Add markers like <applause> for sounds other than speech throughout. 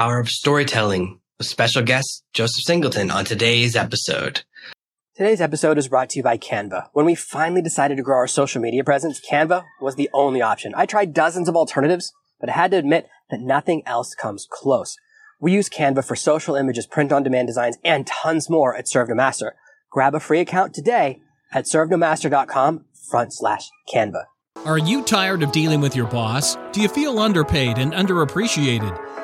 power of storytelling with special guest Joseph Singleton on today's episode. Today's episode is brought to you by Canva. When we finally decided to grow our social media presence, Canva was the only option. I tried dozens of alternatives, but I had to admit that nothing else comes close. We use Canva for social images, print on demand designs, and tons more at master. Grab a free account today at servenomaster.com front slash Canva. Are you tired of dealing with your boss? Do you feel underpaid and underappreciated?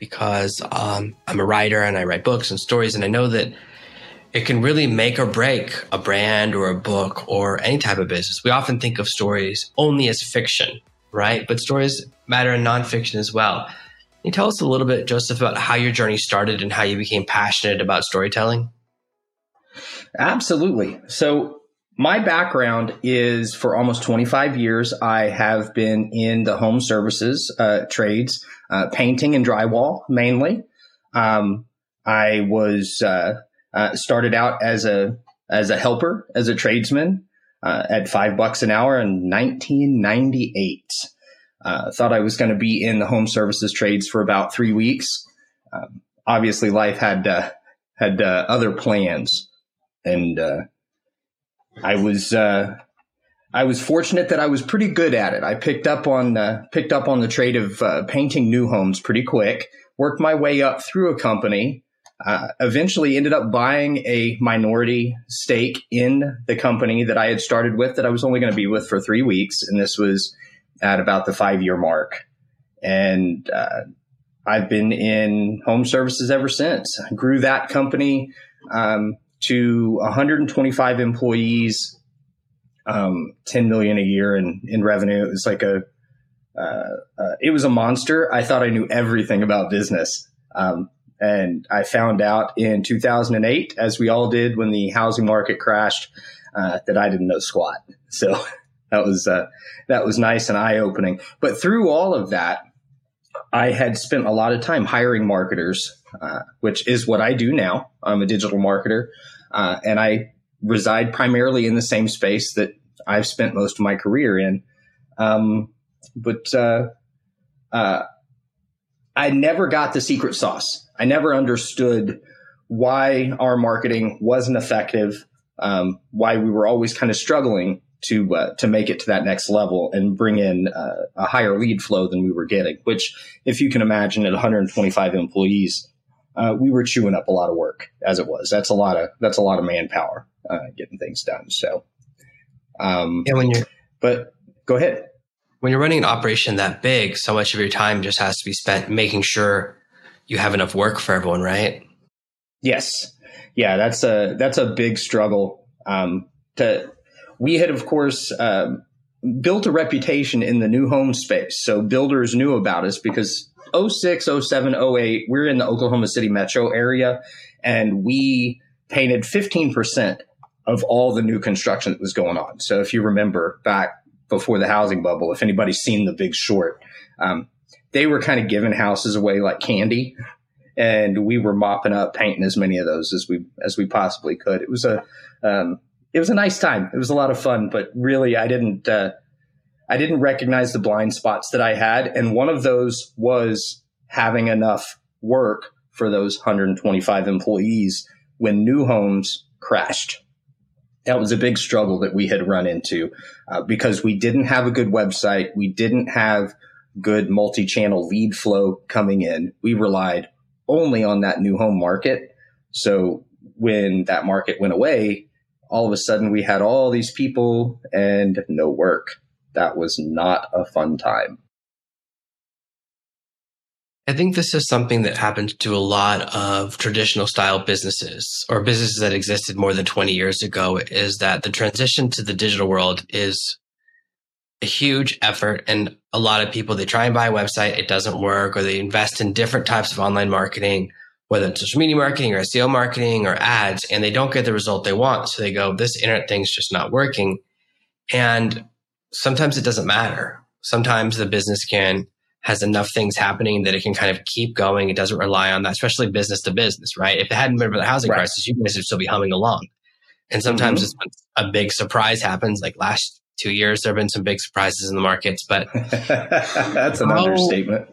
because um, I'm a writer and I write books and stories, and I know that it can really make or break a brand or a book or any type of business. We often think of stories only as fiction, right? But stories matter in nonfiction as well. Can you tell us a little bit, Joseph, about how your journey started and how you became passionate about storytelling? Absolutely. So, my background is for almost 25 years. I have been in the home services uh, trades, uh, painting and drywall mainly. Um, I was uh, uh started out as a as a helper, as a tradesman, uh, at five bucks an hour in 1998. Uh, thought I was going to be in the home services trades for about three weeks. Um, obviously, life had had other plans, and I was uh, I was fortunate that I was pretty good at it. I picked up on uh, picked up on the trade of uh, painting new homes pretty quick. Worked my way up through a company. Uh, eventually, ended up buying a minority stake in the company that I had started with. That I was only going to be with for three weeks, and this was at about the five year mark. And uh, I've been in home services ever since. I grew that company. Um, to 125 employees, um, 10 million a year in, in revenue. It was like a, uh, uh, it was a monster. I thought I knew everything about business. Um, and I found out in 2008, as we all did when the housing market crashed, uh, that I didn't know squat. So <laughs> that was, uh, that was nice and eye opening. But through all of that, I had spent a lot of time hiring marketers, uh, which is what I do now. I'm a digital marketer, uh, and I reside primarily in the same space that I've spent most of my career in. Um, but uh, uh I never got the secret sauce. I never understood why our marketing wasn't effective, um, why we were always kind of struggling to uh, to make it to that next level and bring in uh, a higher lead flow than we were getting. Which, if you can imagine, at 125 employees, uh, we were chewing up a lot of work as it was. That's a lot of that's a lot of manpower uh, getting things done. So, um, and when you're but go ahead. When you're running an operation that big, so much of your time just has to be spent making sure you have enough work for everyone, right? Yes, yeah, that's a that's a big struggle. Um, to we had, of course, um, built a reputation in the new home space. So builders knew about us because 06, 07, 08, we're in the Oklahoma City metro area and we painted 15% of all the new construction that was going on. So if you remember back before the housing bubble, if anybody's seen the big short, um, they were kind of giving houses away like candy and we were mopping up painting as many of those as we as we possibly could. It was a um, it was a nice time. It was a lot of fun, but really, I didn't uh, I didn't recognize the blind spots that I had, and one of those was having enough work for those 125 employees when new homes crashed. That was a big struggle that we had run into uh, because we didn't have a good website. We didn't have good multi-channel lead flow coming in. We relied only on that new home market. So when that market went away, all of a sudden we had all these people and no work. That was not a fun time. I think this is something that happens to a lot of traditional style businesses or businesses that existed more than 20 years ago is that the transition to the digital world is a huge effort and a lot of people they try and buy a website it doesn't work or they invest in different types of online marketing whether it's social media marketing or SEO marketing or ads, and they don't get the result they want. So they go, this internet thing's just not working. And sometimes it doesn't matter. Sometimes the business can has enough things happening that it can kind of keep going. It doesn't rely on that, especially business to business, right? If it hadn't been for the housing right. crisis, you guys would still be humming along. And sometimes mm-hmm. a big surprise happens. Like last two years, there have been some big surprises in the markets, but <laughs> that's an how, understatement.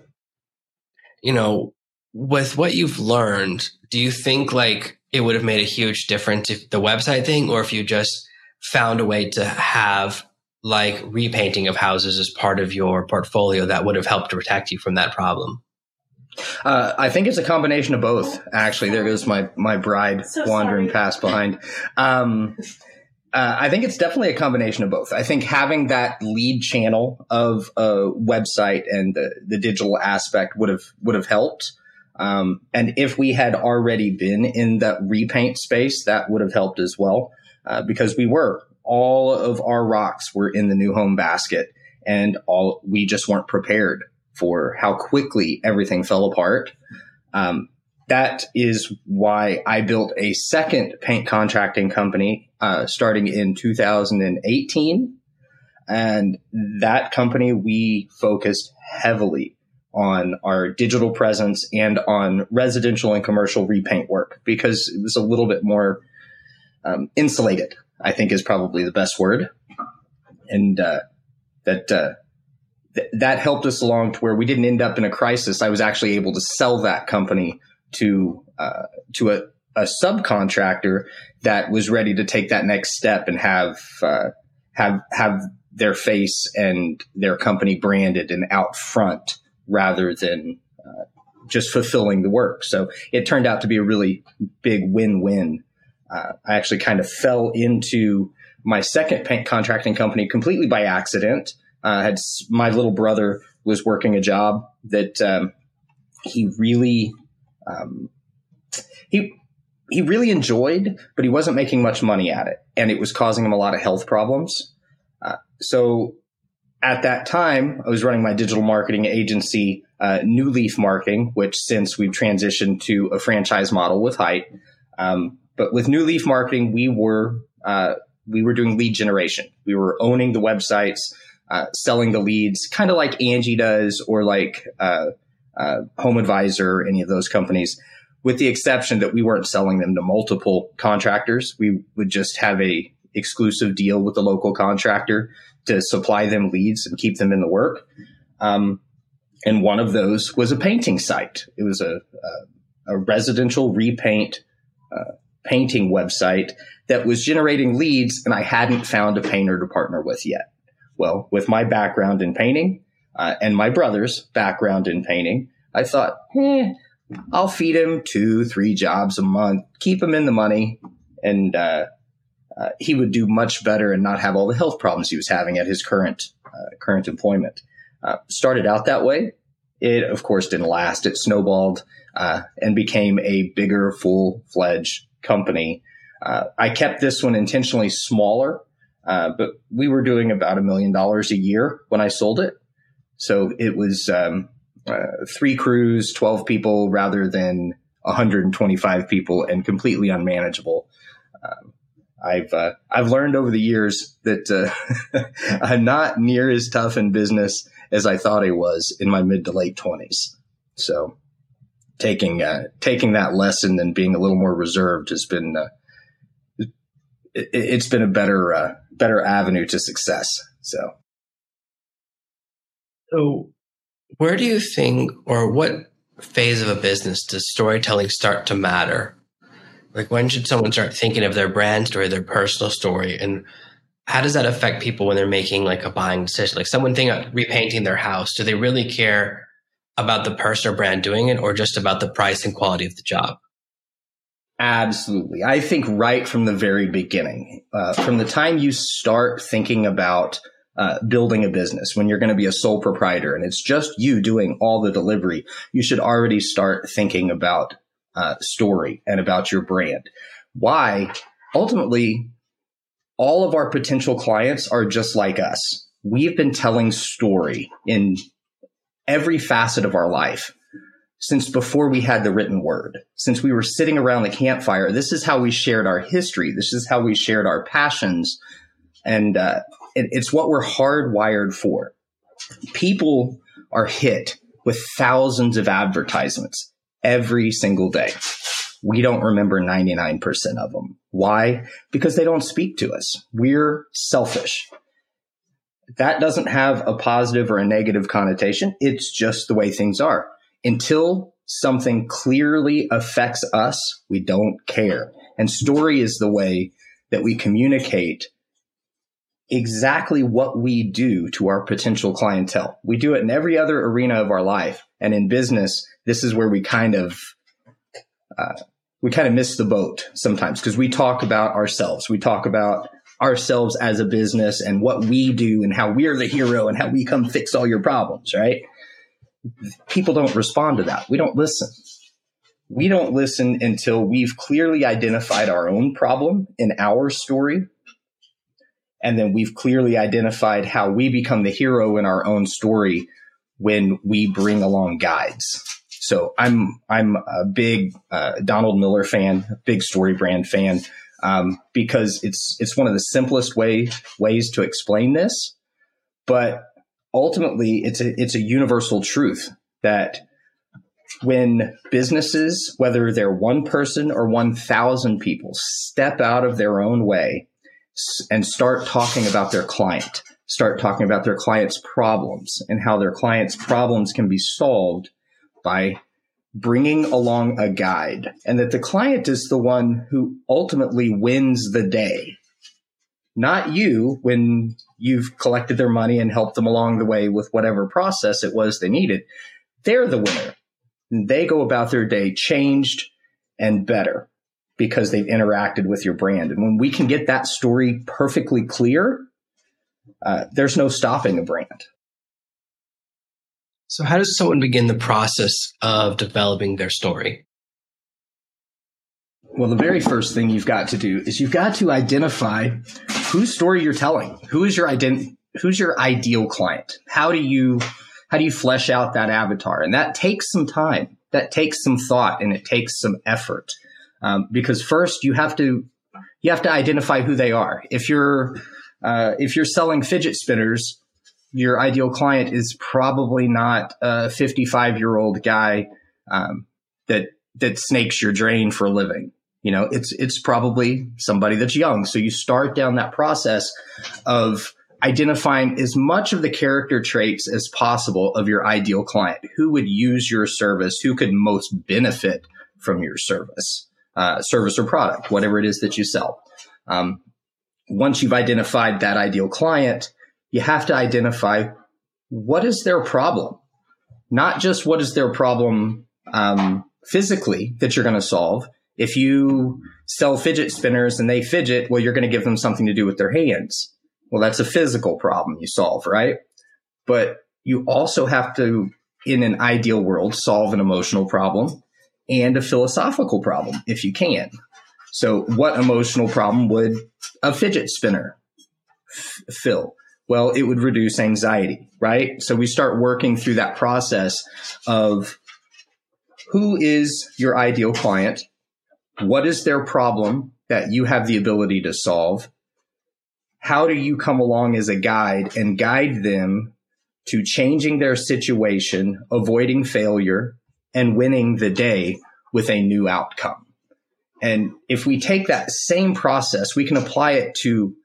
You know, with what you've learned, do you think like it would have made a huge difference if the website thing, or if you just found a way to have like repainting of houses as part of your portfolio that would have helped to protect you from that problem? Uh, I think it's a combination of both. Actually, there goes my my bride so wandering sorry. past behind. Um, uh, I think it's definitely a combination of both. I think having that lead channel of a website and the, the digital aspect would have would have helped. Um, and if we had already been in that repaint space, that would have helped as well, uh, because we were all of our rocks were in the new home basket, and all we just weren't prepared for how quickly everything fell apart. Um, that is why I built a second paint contracting company uh, starting in 2018. And that company, we focused heavily on our digital presence and on residential and commercial repaint work because it was a little bit more um, insulated, I think is probably the best word. And uh, that uh, th- that helped us along to where we didn't end up in a crisis. I was actually able to sell that company to uh, to a, a, subcontractor that was ready to take that next step and have uh, have have their face and their company branded and out front rather than uh, just fulfilling the work. So it turned out to be a really big win-win. Uh, I actually kind of fell into my second paint contracting company completely by accident. Uh, had my little brother was working a job that um, he really um, he he really enjoyed, but he wasn't making much money at it, and it was causing him a lot of health problems. Uh, so at that time, I was running my digital marketing agency, uh, New Leaf Marketing, which since we've transitioned to a franchise model with Height. Um, but with New Leaf Marketing, we were uh, we were doing lead generation. We were owning the websites, uh, selling the leads, kind of like Angie does, or like uh, uh, HomeAdvisor, any of those companies. With the exception that we weren't selling them to multiple contractors, we would just have a exclusive deal with the local contractor to supply them leads and keep them in the work. Um, and one of those was a painting site. It was a, a, a residential repaint uh, painting website that was generating leads, and I hadn't found a painter to partner with yet. Well, with my background in painting uh, and my brother's background in painting, I thought, eh, I'll feed him two, three jobs a month, keep him in the money, and uh, uh, he would do much better and not have all the health problems he was having at his current uh, current employment. Uh, started out that way. It of course didn't last. It snowballed uh, and became a bigger, full fledged company. Uh, I kept this one intentionally smaller, uh, but we were doing about a million dollars a year when I sold it. So it was um, three crews, twelve people, rather than 125 people, and completely unmanageable. Um, I've uh, I've learned over the years that uh, <laughs> I'm not near as tough in business as I thought I was in my mid to late twenties. So taking uh, taking that lesson and being a little more reserved has been uh, it, has been a better uh, better avenue to success. So, so where do you think, or what phase of a business does storytelling start to matter? Like when should someone start thinking of their brand story, their personal story, and how does that affect people when they're making like a buying decision? Like someone thinking repainting their house, do they really care about the person or brand doing it, or just about the price and quality of the job? Absolutely. I think right from the very beginning, uh, from the time you start thinking about uh, building a business, when you're going to be a sole proprietor and it's just you doing all the delivery, you should already start thinking about uh, story and about your brand. Why? Ultimately, all of our potential clients are just like us. We've been telling story in every facet of our life. since before we had the written word. Since we were sitting around the campfire, this is how we shared our history. This is how we shared our passions. And uh, it, it's what we're hardwired for. People are hit with thousands of advertisements every single day. We don't remember 99% of them. Why? Because they don't speak to us. We're selfish. That doesn't have a positive or a negative connotation. It's just the way things are until something clearly affects us, we don't care. And story is the way that we communicate exactly what we do to our potential clientele. We do it in every other arena of our life. And in business, this is where we kind of, uh, we kind of miss the boat sometimes because we talk about ourselves. We talk about ourselves as a business and what we do and how we're the hero and how we come fix all your problems, right? people don't respond to that. We don't listen. We don't listen until we've clearly identified our own problem in our story. And then we've clearly identified how we become the hero in our own story when we bring along guides. So I'm I'm a big uh, Donald Miller fan, big StoryBrand fan, um, because it's it's one of the simplest way ways to explain this. But ultimately it's a it's a universal truth that when businesses, whether they're one person or 1,000 people, step out of their own way and start talking about their client, start talking about their client's problems and how their client's problems can be solved by bringing along a guide and that the client is the one who ultimately wins the day not you when you've collected their money and helped them along the way with whatever process it was they needed. They're the winner. They go about their day changed and better because they've interacted with your brand. And when we can get that story perfectly clear, uh, there's no stopping a brand. So, how does someone begin the process of developing their story? Well, the very first thing you've got to do is you've got to identify whose story you're telling. Who is your ident- who's your ideal client? How do you how do you flesh out that avatar? And that takes some time. That takes some thought and it takes some effort. Um, because first you have to you have to identify who they are. If you're uh, if you're selling fidget spinners, your ideal client is probably not a 55 year old guy um, that that snakes your drain for a living. You know it's it's probably somebody that's young. So you start down that process of identifying as much of the character traits as possible of your ideal client. Who would use your service? Who could most benefit from your service uh, service or product whatever it is that you sell? Um, once you've identified that ideal client you have to identify what is their problem not just what is their problem um, physically that you're going to solve if you sell fidget spinners and they fidget, well, you're going to give them something to do with their hands. Well, that's a physical problem you solve, right? But you also have to, in an ideal world, solve an emotional problem and a philosophical problem if you can. So, what emotional problem would a fidget spinner f- fill? Well, it would reduce anxiety, right? So, we start working through that process of who is your ideal client? What is their problem that you have the ability to solve? How do you come along as a guide and guide them to changing their situation, avoiding failure, and winning the day with a new outcome? And if we take that same process, we can apply it to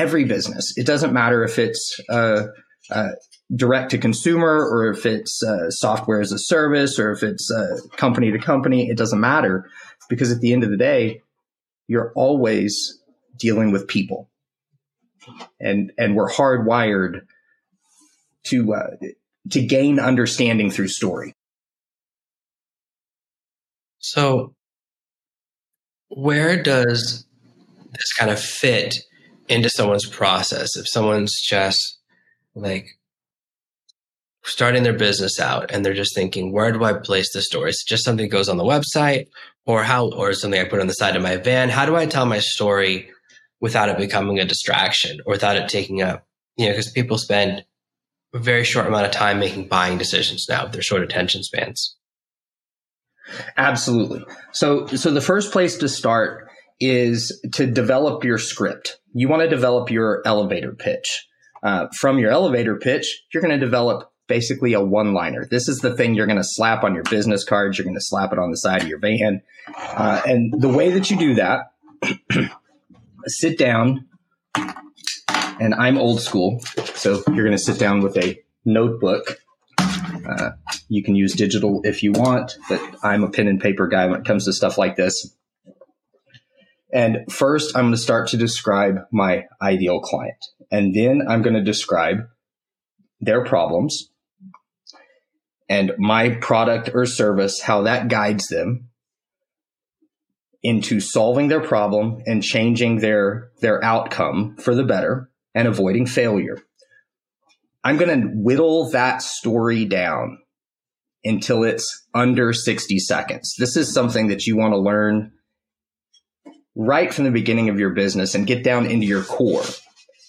every business. It doesn't matter if it's uh, uh, direct to consumer or if it's uh, software as a service or if it's uh, company to company. It doesn't matter because at the end of the day, you're always dealing with people, and and we're hardwired to uh, to gain understanding through story. So, where does this kind of fit into someone's process? If someone's just like starting their business out and they're just thinking, where do I place the story? Is just something that goes on the website or how, or something I put on the side of my van? How do I tell my story without it becoming a distraction or without it taking up, you know, because people spend a very short amount of time making buying decisions now. They're short attention spans. Absolutely. So, so the first place to start is to develop your script. You want to develop your elevator pitch. Uh, from your elevator pitch, you're going to develop basically a one liner. This is the thing you're going to slap on your business cards. You're going to slap it on the side of your van. Uh, and the way that you do that, <clears throat> sit down, and I'm old school. So you're going to sit down with a notebook. Uh, you can use digital if you want, but I'm a pen and paper guy when it comes to stuff like this. And first, I'm going to start to describe my ideal client. And then I'm going to describe their problems and my product or service, how that guides them into solving their problem and changing their, their outcome for the better and avoiding failure. I'm going to whittle that story down until it's under 60 seconds. This is something that you want to learn right from the beginning of your business and get down into your core.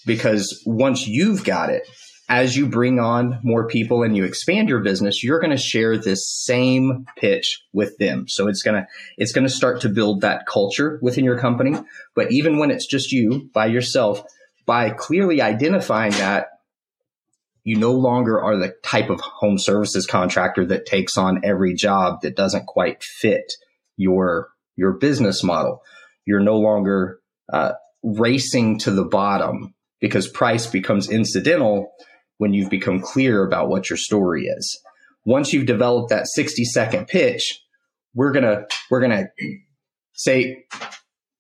Because once you've got it, as you bring on more people and you expand your business, you're going to share this same pitch with them. So it's going to, it's going to start to build that culture within your company. But even when it's just you by yourself, by clearly identifying that you no longer are the type of home services contractor that takes on every job that doesn't quite fit your, your business model you're no longer uh, racing to the bottom because price becomes incidental when you've become clear about what your story is. Once you've developed that 60 second pitch, we're gonna we're gonna say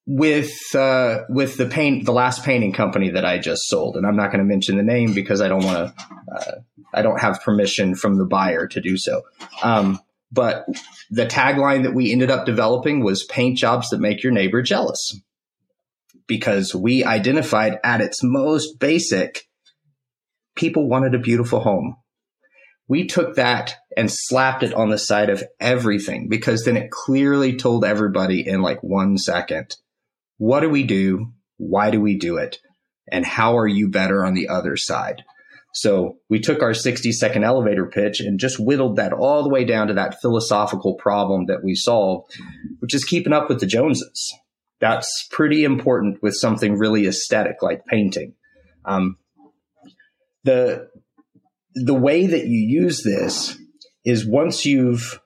with uh, with the paint the last painting company that I just sold, and I'm not going to mention the name because I don't want to uh, I don't have permission from the buyer to do so. Um, but the tagline that we ended up developing was paint jobs that make your neighbor jealous. Because we identified at its most basic, people wanted a beautiful home. We took that and slapped it on the side of everything because then it clearly told everybody in like one second, what do we do? Why do we do it? And how are you better on the other side? So we took our 60 second elevator pitch and just whittled that all the way down to that philosophical problem that we solved, which is keeping up with the Joneses. That's pretty important with something really aesthetic like painting. Um, the the way that you use this is once you've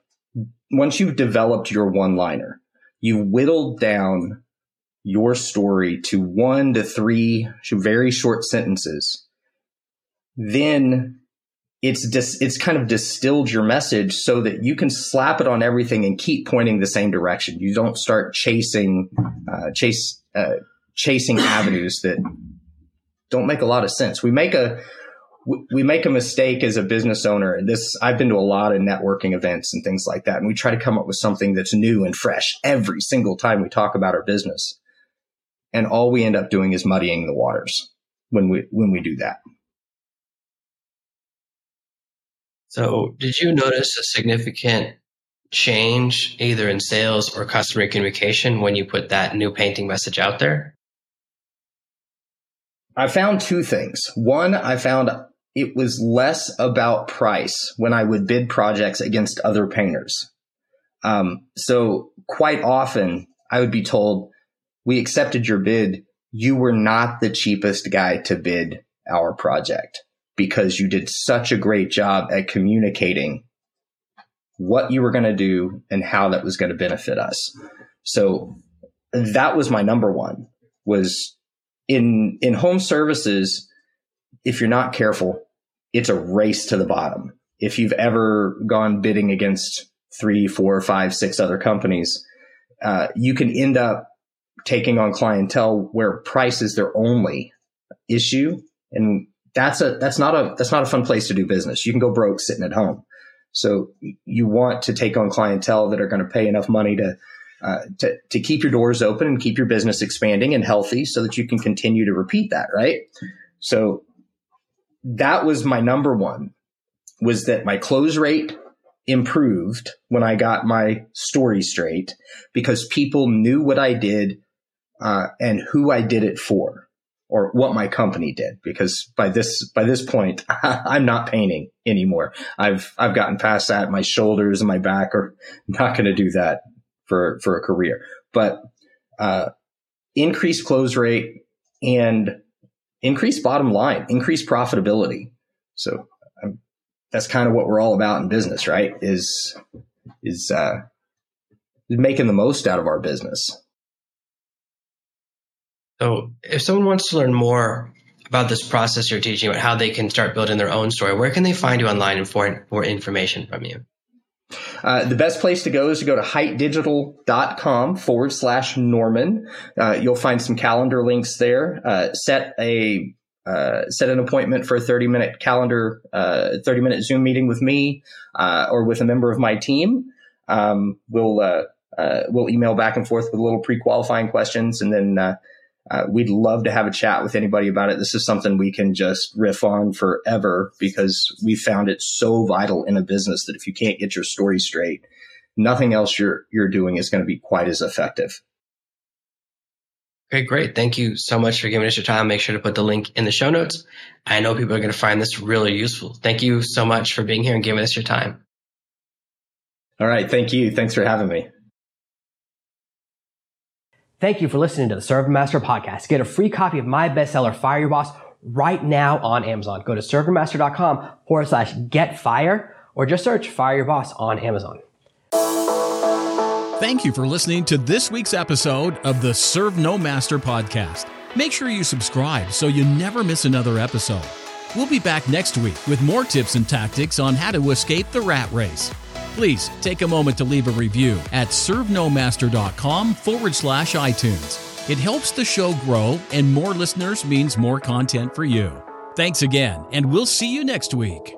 once you've developed your one liner, you've whittled down your story to one to three very short sentences then it's dis- it's kind of distilled your message so that you can slap it on everything and keep pointing the same direction. You don't start chasing uh, chase uh, chasing <coughs> avenues that don't make a lot of sense. We make a we make a mistake as a business owner. This I've been to a lot of networking events and things like that, and we try to come up with something that's new and fresh every single time we talk about our business. And all we end up doing is muddying the waters when we when we do that. So, did you notice a significant change either in sales or customer communication when you put that new painting message out there? I found two things. One, I found it was less about price when I would bid projects against other painters. Um, so quite often I would be told, we accepted your bid. You were not the cheapest guy to bid our project because you did such a great job at communicating what you were going to do and how that was going to benefit us. So that was my number one was in in home services if you're not careful it's a race to the bottom if you've ever gone bidding against three four five six other companies uh, you can end up taking on clientele where price is their only issue and that's a that's not a that's not a fun place to do business. You can go broke sitting at home. So you want to take on clientele that are going to pay enough money to uh, to to keep your doors open and keep your business expanding and healthy, so that you can continue to repeat that. Right. So that was my number one was that my close rate improved when I got my story straight because people knew what I did uh, and who I did it for. Or what my company did because by this by this point <laughs> I'm not painting anymore. I've I've gotten past that. My shoulders and my back are <laughs> not going to do that for for a career. But uh, increased close rate and increased bottom line, increased profitability. So um, that's kind of what we're all about in business, right? Is is uh, making the most out of our business. So, if someone wants to learn more about this process you're teaching, about how they can start building their own story, where can they find you online and for more information from you? Uh, the best place to go is to go to heightdigital.com forward slash Norman. Uh, you'll find some calendar links there. Uh, set a uh, set an appointment for a 30 minute calendar, uh, 30 minute Zoom meeting with me uh, or with a member of my team. Um, we'll we'll email back and forth with a little pre qualifying questions, and then uh, we'd love to have a chat with anybody about it. This is something we can just riff on forever because we found it so vital in a business that if you can't get your story straight, nothing else you're you're doing is going to be quite as effective. Okay, great. Thank you so much for giving us your time. Make sure to put the link in the show notes. I know people are going to find this really useful. Thank you so much for being here and giving us your time. All right. Thank you. Thanks for having me. Thank you for listening to the Serve Master podcast. Get a free copy of my bestseller, Fire Your Boss, right now on Amazon. Go to servermaster.com forward slash get fire or just search Fire Your Boss on Amazon. Thank you for listening to this week's episode of the Serve No Master podcast. Make sure you subscribe so you never miss another episode. We'll be back next week with more tips and tactics on how to escape the rat race please take a moment to leave a review at servenomaster.com forward slash iTunes. It helps the show grow, and more listeners means more content for you. Thanks again, and we'll see you next week.